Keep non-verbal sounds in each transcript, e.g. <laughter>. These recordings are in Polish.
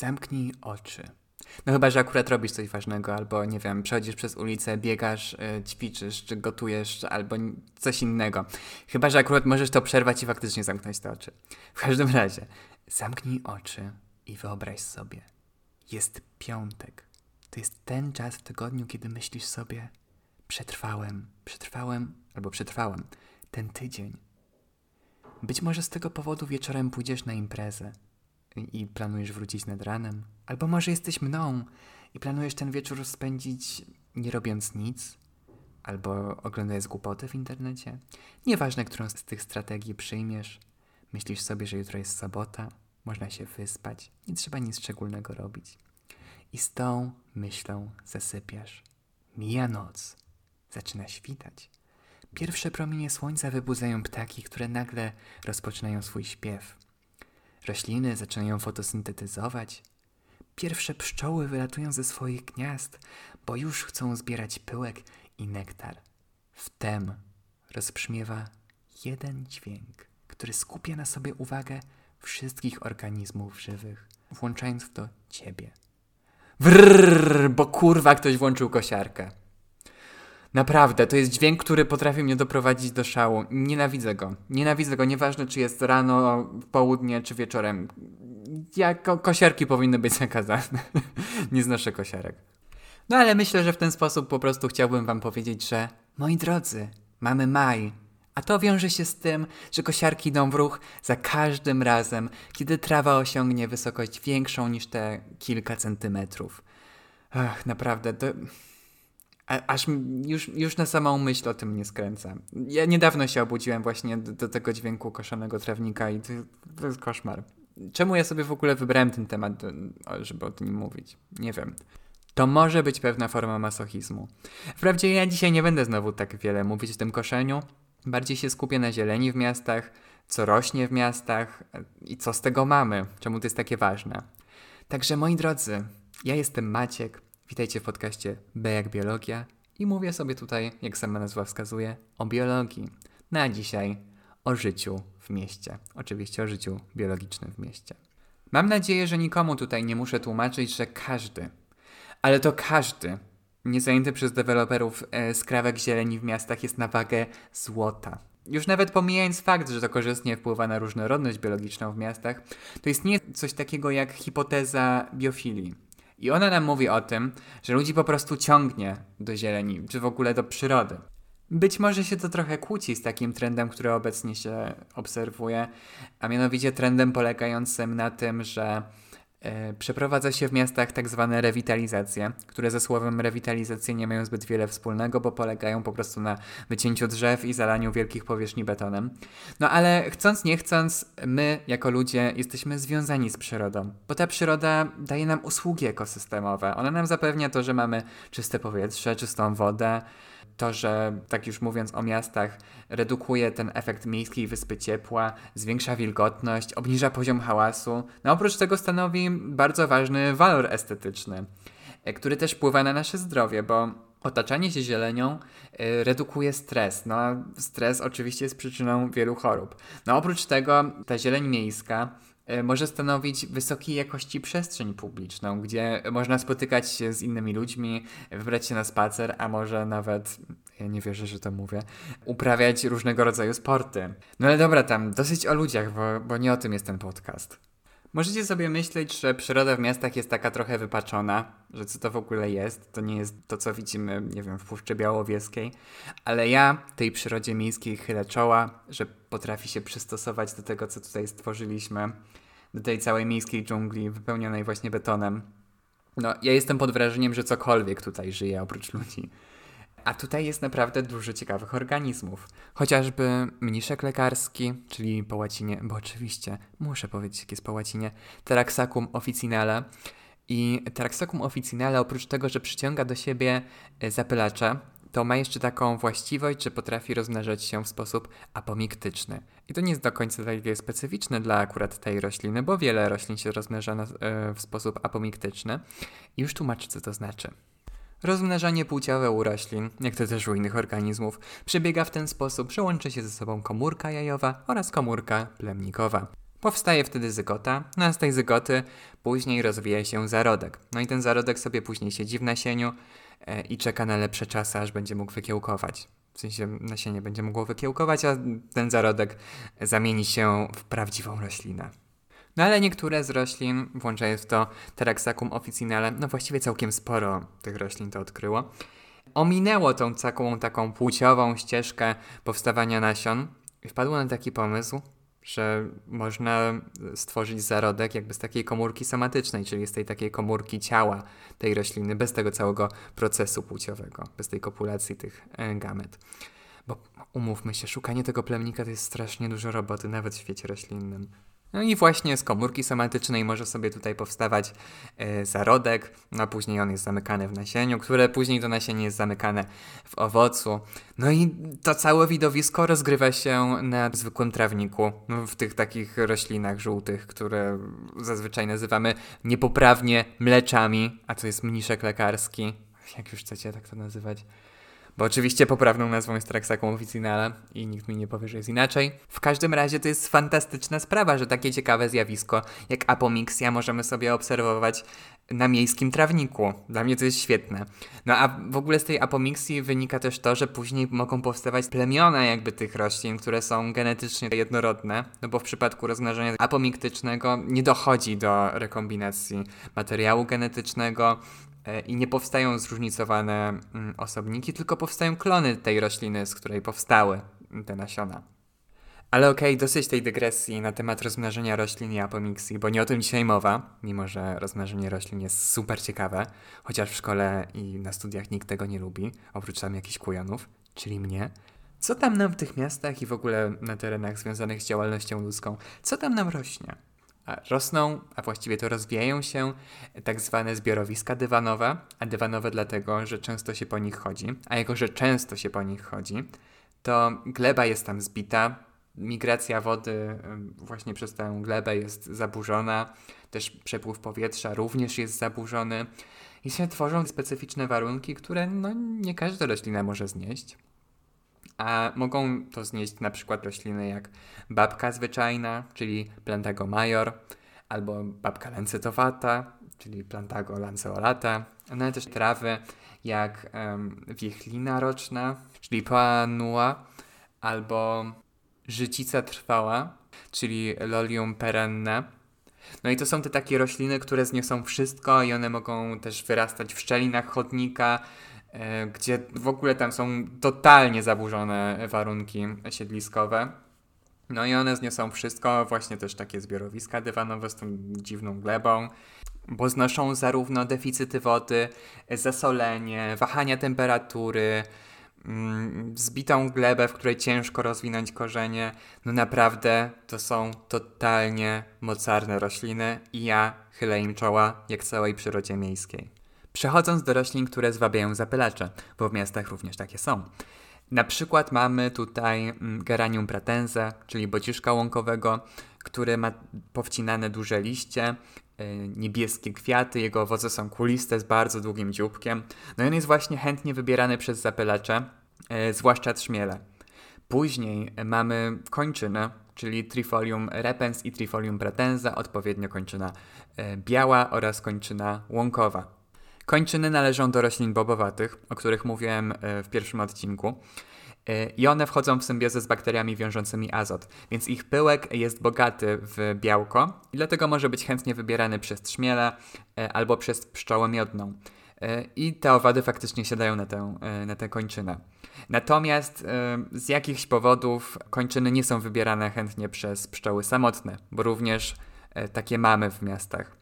zamknij oczy. No chyba, że akurat robisz coś ważnego, albo nie wiem, przechodzisz przez ulicę, biegasz, yy, ćwiczysz, czy gotujesz, albo coś innego. Chyba, że akurat możesz to przerwać i faktycznie zamknąć te oczy. W każdym razie, zamknij oczy i wyobraź sobie, jest piątek. To jest ten czas w tygodniu, kiedy myślisz sobie, przetrwałem, przetrwałem, albo przetrwałem ten tydzień. Być może z tego powodu wieczorem pójdziesz na imprezę i planujesz wrócić nad ranem, albo może jesteś mną i planujesz ten wieczór spędzić nie robiąc nic, albo oglądając głupoty w internecie. Nieważne, którą z tych strategii przyjmiesz, myślisz sobie, że jutro jest sobota, można się wyspać, nie trzeba nic szczególnego robić. I z tą myślą zasypiasz. Mija noc, zaczyna świtać. Pierwsze promienie słońca wybudzają ptaki, które nagle rozpoczynają swój śpiew. Rośliny zaczynają fotosyntetyzować. Pierwsze pszczoły wylatują ze swoich gniazd, bo już chcą zbierać pyłek i nektar. Wtem rozbrzmiewa jeden dźwięk, który skupia na sobie uwagę wszystkich organizmów żywych, włączając w to ciebie. Wrrr, bo kurwa ktoś włączył kosiarkę. Naprawdę, to jest dźwięk, który potrafi mnie doprowadzić do szału. Nienawidzę go. Nienawidzę go, nieważne czy jest rano, południe czy wieczorem. Ja, ko kosiarki powinny być zakazane. <laughs> Nie znoszę kosiarek. No ale myślę, że w ten sposób po prostu chciałbym wam powiedzieć, że moi drodzy, mamy maj. A to wiąże się z tym, że kosiarki idą w ruch za każdym razem, kiedy trawa osiągnie wysokość większą niż te kilka centymetrów. Ach, naprawdę, to... A, aż już, już na samą myśl o tym nie skręcę. Ja niedawno się obudziłem właśnie do, do tego dźwięku koszonego trawnika i to, to, jest koszmar. Czemu ja sobie w ogóle wybrałem ten temat, żeby o tym mówić? Nie wiem. To może być pewna forma masochizmu. Wprawdzie ja dzisiaj nie będę znowu tak wiele mówić o tym koszeniu. Bardziej się skupię na zieleni w miastach, co rośnie w miastach i co z tego mamy, czemu to jest takie ważne. Także moi drodzy, ja jestem Maciek, Witajcie w podcaście B jak Biologia i mówię sobie tutaj, jak sama nazwa wskazuje, o biologii. Na dzisiaj o życiu w mieście. Oczywiście o życiu biologicznym w mieście. Mam nadzieję, że nikomu tutaj nie muszę tłumaczyć, że każdy, ale to każdy, niezajęty przez deweloperów e, skrawek zieleni w miastach jest na wagę złota. Już nawet pomijając fakt, że to korzystnie wpływa na różnorodność biologiczną w miastach, to istnieje coś takiego jak hipoteza biofilii i ona nam mówi o tym, że ludzi po prostu ciągnie do zieleni, czy w ogóle do przyrody. Być może się to trochę kłóci z takim trendem, który obecnie się obserwuje, a mianowicie trendem polegającym na tym, że przeprowadza się w miastach tak zwane rewitalizacje, które ze słowem rewitalizacje nie mają zbyt wiele wspólnego, bo polegają po prostu na wycięciu drzew i zalaniu wielkich powierzchni betonem. No ale chcąc nie chcąc, my jako ludzie jesteśmy związani z przyrodą, bo ta przyroda daje nam usługi ekosystemowe. Ona nam zapewnia to, że mamy czyste powietrze, czystą wodę, to, że tak już mówiąc o miastach, redukuje ten efekt miejskiej wyspy ciepła, zwiększa wilgotność, obniża poziom hałasu. No oprócz tego stanowi bardzo ważny walor estetyczny, e, który też wpływa na nasze zdrowie, bo otaczanie się zielenią y, redukuje stres. No, stres oczywiście jest przyczyną wielu chorób. No oprócz tego ta zieleń miejska E, może stanowić wysokiej jakości przestrzeń publiczną, gdzie można spotykać się z innymi ludźmi, wybrać się na spacer, a może nawet, ja nie wierzę, że to mówię, uprawiać różnego rodzaju sporty. No ale dobra, tam dosyć o ludziach, bo, bo nie o tym jest ten podcast. Możecie sobie myśleć, że przyroda w miastach jest taka trochę wypaczona, że co to w ogóle jest, to nie jest to, co widzimy, nie wiem, w Puszczy Białowieskiej, ale ja tej przyrodzie miejskiej chylę czoła, że potrafi się przystosować do tego, co tutaj stworzyliśmy, do tej całej miejskiej dżungli wypełnionej właśnie betonem. No, ja jestem pod wrażeniem, że cokolwiek tutaj żyje oprócz ludzi. A tutaj jest naprawdę dużo ciekawych organizmów. Chociażby mniszek lekarski, czyli po łacinie, bo oczywiście muszę powiedzieć, jak jest po łacinie, Taraxacum officinale. I Taraxacum officinale oprócz tego, że przyciąga do siebie e, zapylacze, to ma jeszcze taką właściwość, że potrafi rozmnażać się w sposób apomiktyczny. I to nie jest do końca takie specyficzne dla akurat tej rośliny, bo wiele roślin się rozmnaża na, e, w sposób apomiktyczny. I już tłumaczę, co to znaczy. Rozmnażanie płciowe u roślin, jak to też u innych organizmów, przebiega w ten sposób, że łączy się ze sobą komórka jajowa oraz komórka plemnikowa. Powstaje wtedy zygota, no a z tej zygoty później rozwija się zarodek. No i ten zarodek sobie później siedzi w nasieniu e, i czeka na lepsze czasy, aż będzie mógł wykiełkować. W sensie nasienie będzie mogło wykiełkować, a ten zarodek zamieni się w prawdziwą roślinę. No ale niektóre z roślin, włączając w to Teraxacum officinale, no właściwie całkiem sporo tych roślin to odkryło, ominęło tą taką, taką płciową ścieżkę powstawania nasion i wpadło na taki pomysł, że można stworzyć zarodek jakby z takiej komórki somatycznej, czyli z tej takiej komórki ciała tej rośliny, bez tego całego procesu płciowego, bez tej kopulacji tych e, gamet. Bo umówmy się, szukanie tego plemnika to jest strasznie dużo roboty, nawet w świecie roślinnym. No i właśnie z komórki somatycznej może sobie tutaj powstawać e, zarodek, no a później on jest zamykany w nasieniu, które później to nasienie jest zamykane w owocu. No i to całe widowisko rozgrywa się na zwykłym trawniku, no, w tych takich roślinach żółtych, które zazwyczaj nazywamy niepoprawnie mleczami, a to jest mniszek lekarski, jak już chcecie tak to nazywać. Bo oczywiście poprawną nazwą jest Traxacum officinale i nikt mi nie powie, że jest inaczej. W każdym razie to jest fantastyczna sprawa, że takie ciekawe zjawisko jak apomixia możemy sobie obserwować na miejskim trawniku. Dla mnie to jest świetne. No a w ogóle z tej apomixii wynika też to, że później mogą powstawać plemiona jakby tych roślin, które są genetycznie jednorodne, no bo w przypadku rozmnażania apomiktycznego nie dochodzi do rekombinacji materiału genetycznego, i nie powstają zróżnicowane mm, osobniki, tylko powstają klony tej rośliny, z której powstały te nasiona. Ale okej, okay, dosyć tej dygresji na temat rozmnażenia roślin i apomixii, bo nie o tym dzisiaj mowa, mimo że rozmnażenie roślin jest super ciekawe, chociaż w szkole i na studiach nikt tego nie lubi, oprócz tam jakichś kujonów, czyli mnie. Co tam nam w tych miastach i w ogóle na terenach związanych z działalnością ludzką, co tam nam rośnie? Rosną, a właściwie to rozwijają się tak zwane zbiorowiska dywanowe, a dywanowe dlatego, że często się po nich chodzi, a jako, że często się po nich chodzi, to gleba jest tam zbita, migracja wody właśnie przez tę glebę jest zaburzona, też przepływ powietrza również jest zaburzony i się tworzą specyficzne warunki, które no, nie każda roślina może znieść. A mogą to znieść na przykład rośliny jak babka zwyczajna, czyli Plantago major, albo babka lancetowata, czyli Plantago lanceolata, no ale też trawy jak um, wiechlina roczna, czyli Poanua, albo życica trwała, czyli Lolium perenne. No i to są te takie rośliny, które zniosą wszystko i one mogą też wyrastać w szczelinach chodnika, gdzie w ogóle tam są totalnie zaburzone warunki siedliskowe. No i one zniosą wszystko, właśnie też takie zbiorowiska dywanowe z tą dziwną glebą, bo znoszą zarówno deficyty wody, zasolenie, wahania temperatury, mm, zbitą glebę, w której ciężko rozwinąć korzenie. No naprawdę to są totalnie mocarne rośliny i ja chylę im czoła jak całej przyrodzie miejskiej. Przechodząc do roślin, które zwabiają zapylacze, bo w miastach również takie są. Na przykład mamy tutaj mm, Geranium pratense, czyli bociszka łąkowego, który ma powcinane duże liście, e, niebieskie kwiaty, jego owoce są kuliste z bardzo długim dzióbkiem. No i on jest właśnie chętnie wybierany przez zapylacze, e, zwłaszcza trzmiele. Później mamy kończynę, czyli Trifolium repens i Trifolium pratensa, odpowiednio kończyna e, biała oraz kończyna łąkowa. Kończyny należą do roślin bobowatych, o których mówiłem e, w pierwszym odcinku. E, I one wchodzą w symbiozę z bakteriami wiążącymi azot, więc ich pyłek jest bogaty w białko i dlatego może być chętnie wybierany przez trzmiele e, albo przez pszczołę miodną. I te owady faktycznie siadają na tę, na tę kończynę. Natomiast z jakichś powodów kończyny nie są wybierane chętnie przez pszczoły samotne, bo również takie mamy w miastach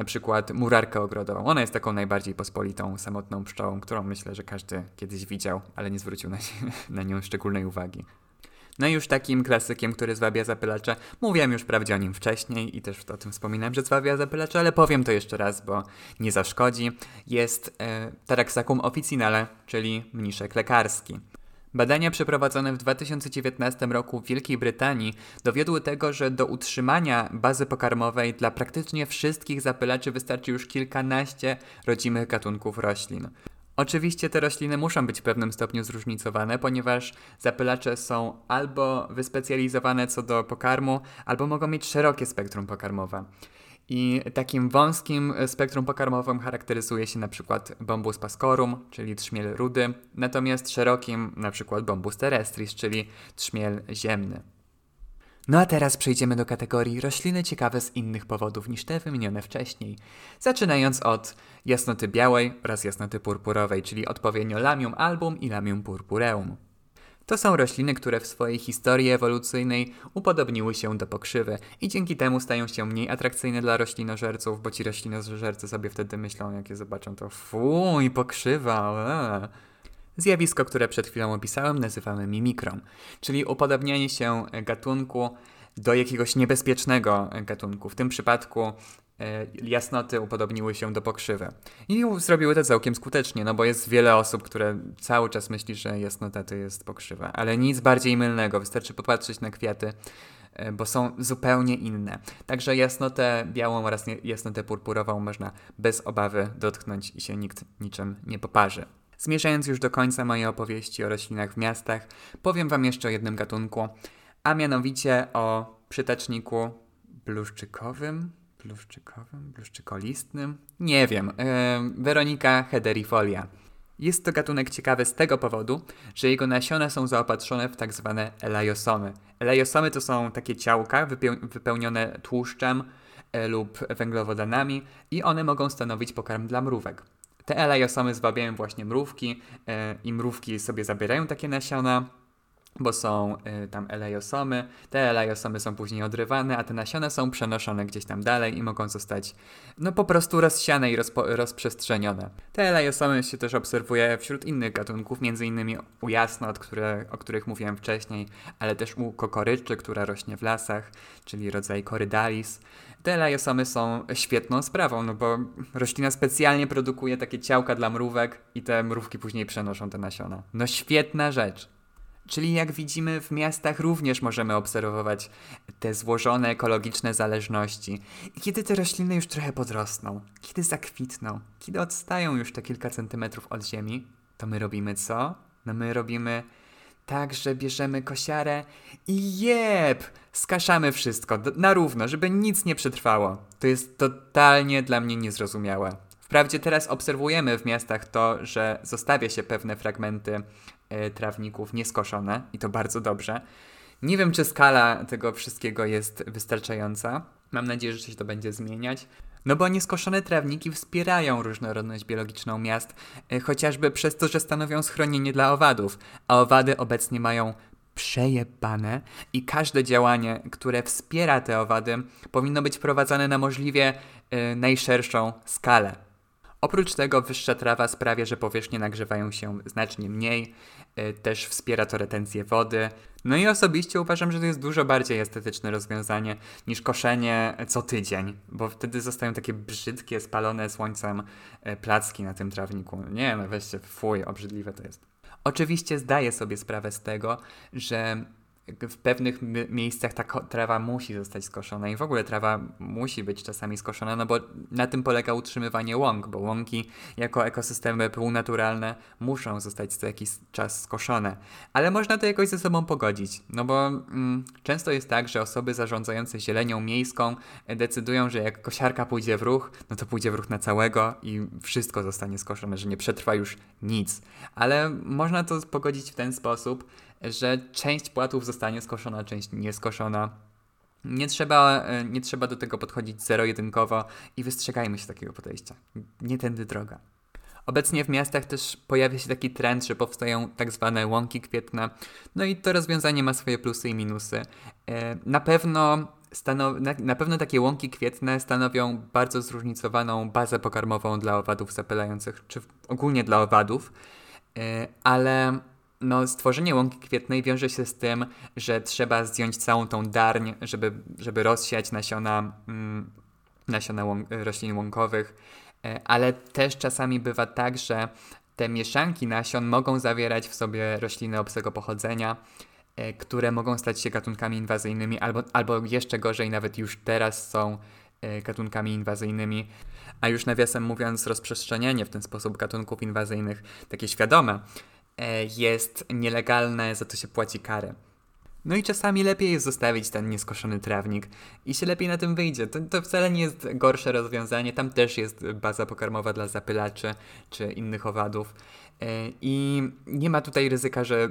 na przykład murarkę ogrodową. Ona jest taką najbardziej pospolitą, samotną pszczołą, którą myślę, że każdy kiedyś widział, ale nie zwrócił na, <laughs> na nią szczególnej uwagi. No i już takim klasykiem, który zwabia zapylacze, mówiłem już wprawdzie o nim wcześniej i też o tym wspominałem, że zwabia zapylacze, ale powiem to jeszcze raz, bo nie zaszkodzi, jest e, Taraxacum officinale, czyli mniszek lekarski. Badania przeprowadzone w 2019 roku w Wielkiej Brytanii dowiodły tego, że do utrzymania bazy pokarmowej dla praktycznie wszystkich zapylaczy wystarczy już kilkanaście rodzimych gatunków roślin. Oczywiście te rośliny muszą być w pewnym stopniu zróżnicowane, ponieważ zapylacze są albo wyspecjalizowane co do pokarmu, albo mogą mieć szerokie spektrum pokarmowe. I takim wąskim spektrum pokarmowym charakteryzuje się na przykład bombus pascorum, czyli trzmiel rudy, natomiast szerokim na przykład bombus terrestris, czyli trzmiel ziemny. No a teraz przejdziemy do kategorii rośliny ciekawe z innych powodów niż te wymienione wcześniej. Zaczynając od jasnoty białej oraz jasnoty purpurowej, czyli odpowiednio Lamium album i Lamium purpureum. To są rośliny, które w swojej historii ewolucyjnej upodobniły się do pokrzywy i dzięki temu stają się mniej atrakcyjne dla roślinożerców, bo ci roślinożercy sobie wtedy myślą, jak je zobaczą, to fuj, pokrzywa. Eee. Zjawisko, które przed chwilą opisałem, nazywamy mimikrą, czyli upodobnianie się gatunku do jakiegoś niebezpiecznego gatunku. W tym przypadku e, jasnoty upodobniły się do pokrzywy. I zrobiły to całkiem skutecznie, no bo jest wiele osób, które cały czas myśli, że jasnota to jest pokrzywa. Ale nic bardziej mylnego, wystarczy popatrzeć na kwiaty, e, bo są zupełnie inne. Także jasnotę białą oraz jasnotę purpurową można bez obawy dotknąć i się nikt niczym nie poparzy. Zmierzając już do końca mojej opowieści o roślinach w miastach, powiem Wam jeszcze o jednym gatunku, a mianowicie o przytaczniku bluszczykowym, bluszczykowym, bluszczykolistnym, nie wiem, yy, Weronika hederifolia. Jest to gatunek ciekawy z tego powodu, że jego nasiona są zaopatrzone w tak zwane elajosomy. Elajosomy to są takie ciałka wypełnione tłuszczem e, lub węglowodanami i one mogą stanowić pokarm dla mrówek. Te elajosomy zwabiają właśnie mrówki e, i mrówki sobie zabierają takie nasiona, bo są y, tam elejosomy. Te elejosomy są później odrywane, a te nasiona są przenoszone gdzieś tam dalej i mogą zostać no po prostu rozsiane i rozprzestrzenione. Te elejosomy się też obserwuje wśród innych gatunków, między innymi u jasnot, które, o których mówiłem wcześniej, ale też u kokoryczy, która rośnie w lasach, czyli rodzaj korydalis. Te elejosomy są świetną sprawą, no bo roślina specjalnie produkuje takie ciałka dla mrówek i te mrówki później przenoszą te nasiona. No świetna rzecz. Czyli jak widzimy w miastach również możemy obserwować te złożone ekologiczne zależności. I kiedy te rośliny już trochę podrosną, kiedy zakwitną, kiedy odstają już te kilka centymetrów od ziemi, to my robimy co? No my robimy tak, że bierzemy kosiarę i jeb! Skaszamy wszystko na równo, żeby nic nie przetrwało. To jest totalnie dla mnie niezrozumiałe. Wprawdzie teraz obserwujemy w miastach to, że zostawia się pewne fragmenty trawników nieskoszone i to bardzo dobrze. Nie wiem, czy skala tego wszystkiego jest wystarczająca. Mam nadzieję, że się to będzie zmieniać. No bo nieskoszone trawniki wspierają różnorodność biologiczną miast, e, chociażby przez to, że stanowią schronienie dla owadów, a owady obecnie mają przejebane i każde działanie, które wspiera te owady, powinno być prowadzone na możliwie y, najszerszą skalę. Oprócz tego wyższa trawa sprawia, że powierzchnie nagrzewają się znacznie mniej, y, też wspiera to retencję wody. No i osobiście uważam, że to jest dużo bardziej estetyczne rozwiązanie niż koszenie co tydzień, bo wtedy zostają takie brzydkie, spalone słońcem y, placki na tym trawniku. Nie no, weźcie, fuj, obrzydliwe to jest. Oczywiście zdaję sobie sprawę z tego, że w pewnych miejscach ta trawa musi zostać skoszona i w ogóle trawa musi być czasami skoszona, no bo na tym polega utrzymywanie łąk, bo łąki jako ekosystemy półnaturalne muszą zostać co jakiś czas skoszone. Ale można to jakoś ze sobą pogodzić, no bo mm, często jest tak, że osoby zarządzające zielenią miejską decydują, że jak kosiarka pójdzie w ruch, no to pójdzie w ruch na całego i wszystko zostanie skoszone, że nie przetrwa już nic. Ale można to pogodzić w ten sposób, że część płatów zostanie skoszona, część nieskoszona. Nie trzeba, e, nie trzeba do tego podchodzić zero-jedynkowo i wystrzegajmy się takiego podejścia. Nie tędy droga. Obecnie w miastach też pojawia się taki trend, że powstają tak zwane łąki kwietne. No i to rozwiązanie ma swoje plusy i minusy. E, na pewno na, na, pewno takie łąki kwietne stanowią bardzo zróżnicowaną bazę pokarmową dla owadów zapylających, czy ogólnie dla owadów, e, ale no, stworzenie łąki kwietnej wiąże się z tym, że trzeba zdjąć całą tą darń, żeby, żeby rozsiać nasiona, mm, nasiona łąk, roślin łąkowych, e, ale też czasami bywa tak, że te mieszanki nasion mogą zawierać w sobie rośliny obcego pochodzenia, e, które mogą stać się gatunkami inwazyjnymi, albo, albo jeszcze gorzej, nawet już teraz są e, gatunkami inwazyjnymi, a już nawiasem mówiąc, rozprzestrzenianie w ten sposób gatunków inwazyjnych, takie świadome, jest nielegalne, za to się płaci karę. No i czasami lepiej jest zostawić ten nieskoszony trawnik i się lepiej na tym wyjdzie. To, to wcale nie jest gorsze rozwiązanie. Tam też jest baza pokarmowa dla zapylaczy czy innych owadów. E, I nie ma tutaj ryzyka, że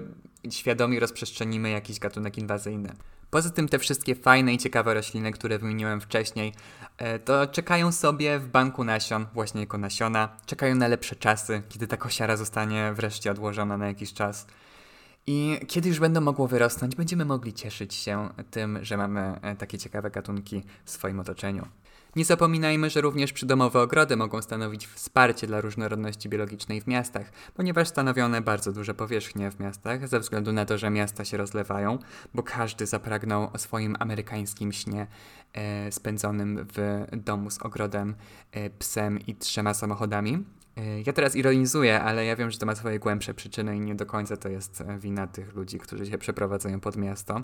świadomie rozprzestrzenimy jakiś gatunek inwazyjny. Poza tym te wszystkie fajne i ciekawe rośliny, które wymieniłem wcześniej, e, to czekają sobie w banku nasion, właśnie jako nasiona. Czekają na lepsze czasy, kiedy ta kosiara zostanie wreszcie odłożona na jakiś czas. I kiedy już będą mogło wyrosnąć, będziemy mogli cieszyć się tym, że mamy e, takie ciekawe gatunki w swoim otoczeniu. Nie zapominajmy, że również przydomowe ogrody mogą stanowić wsparcie dla różnorodności biologicznej w miastach, ponieważ stanowią one bardzo duże powierzchnie w miastach, ze względu na to, że miasta się rozlewają, bo każdy zapragnął o swoim amerykańskim śnie e, spędzonym w domu z ogrodem, e, psem i trzema samochodami. E, ja teraz ironizuję, ale ja wiem, że to ma swoje głębsze przyczyny i nie do końca to jest e, wina tych ludzi, którzy się przeprowadzają pod miasto.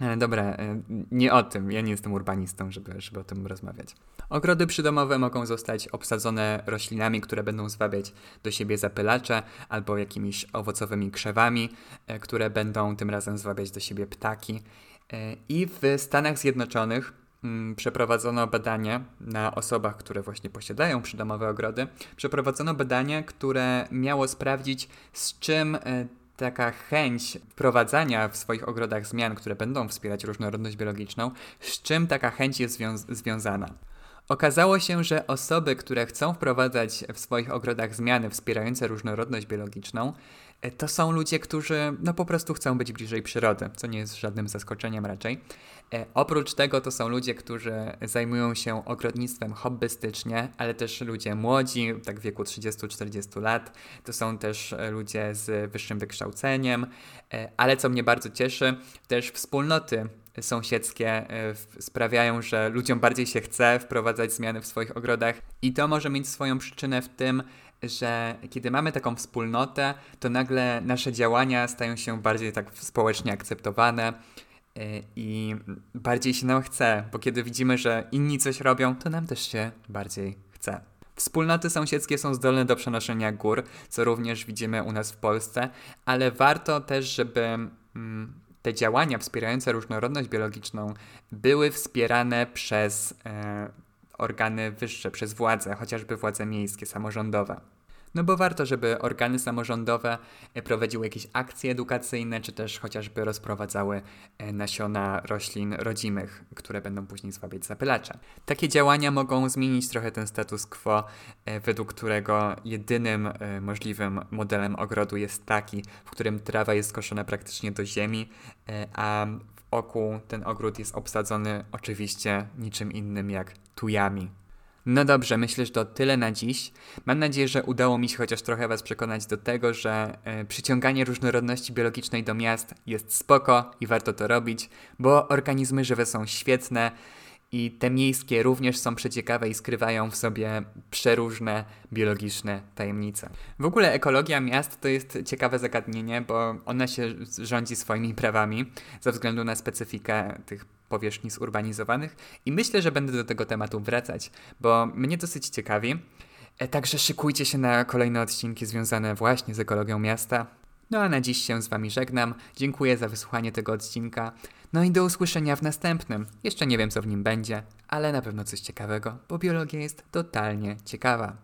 Ale dobra, e, nie o tym. Ja nie jestem urbanistą, żeby, żeby o tym rozmawiać. Ogrody przydomowe mogą zostać obsadzone roślinami, które będą zwabiać do siebie zapylacze albo jakimiś owocowymi krzewami, które będą tym razem zwabiać do siebie ptaki. I w Stanach Zjednoczonych Mm, przeprowadzono badanie na osobach, które właśnie posiadają przydomowe ogrody. Przeprowadzono badanie, które miało sprawdzić, z czym e, taka chęć wprowadzania w swoich ogrodach zmian, które będą wspierać różnorodność biologiczną, z czym taka chęć jest zwią- związana. Okazało się, że osoby, które chcą wprowadzać w swoich ogrodach zmiany wspierające różnorodność biologiczną, to są ludzie, którzy no po prostu chcą być bliżej przyrody, co nie jest żadnym zaskoczeniem raczej. E, oprócz tego to są ludzie, którzy zajmują się ogrodnictwem hobbystycznie, ale też ludzie młodzi, tak w wieku 30-40 lat. To są też e, ludzie z wyższym wykształceniem, e, ale co mnie bardzo cieszy, też wspólnoty sąsiedzkie sprawiają, że ludziom bardziej się chce wprowadzać zmiany w swoich ogrodach i to może mieć swoją przyczynę w tym, że kiedy mamy taką wspólnotę, to nagle nasze działania stają się bardziej tak społecznie akceptowane E, i bardziej się nam chce, bo kiedy widzimy, że inni coś robią, to nam też się bardziej chce. Wspólnoty sąsiedzkie są zdolne do przenoszenia gór, co również widzimy u nas w Polsce, ale warto też, żeby mm, te działania wspierające różnorodność biologiczną były wspierane przez e, organy wyższe, przez władze, chociażby władze miejskie, samorządowe. No bo warto, żeby organy samorządowe e, prowadziły jakieś akcje edukacyjne, czy też chociażby rozprowadzały e, nasiona roślin rodzimych, które będą później zwabiać zapylacze. Takie działania mogą zmienić trochę ten status quo, e, według którego jedynym możliwym modelem ogrodu jest taki, w którym trawa jest skoszona praktycznie do ziemi, a oku ten ogród jest obsadzony oczywiście niczym innym jak tujami. No dobrze, myślę, że to tyle na dziś. Mam nadzieję, że udało mi się chociaż trochę Was przekonać do tego, że e, przyciąganie różnorodności biologicznej do miast jest spoko i warto to robić, bo organizmy żywe są świetne i te miejskie również są przeciekawe i skrywają w sobie przeróżne biologiczne tajemnice. W ogóle ekologia miast to jest ciekawe zagadnienie, bo ona się rządzi swoimi prawami ze względu na specyfikę tych powierzchni zurbanizowanych i myślę, że będę do tego tematu wracać, bo mnie dosyć ciekawi. E, także szykujcie się na kolejne odcinki związane właśnie z ekologią miasta. No a na dziś się z Wami żegnam. Dziękuję za wysłuchanie tego odcinka. No i do usłyszenia w następnym. Jeszcze nie wiem, co w nim będzie, ale na pewno coś ciekawego, bo biologia jest totalnie ciekawa.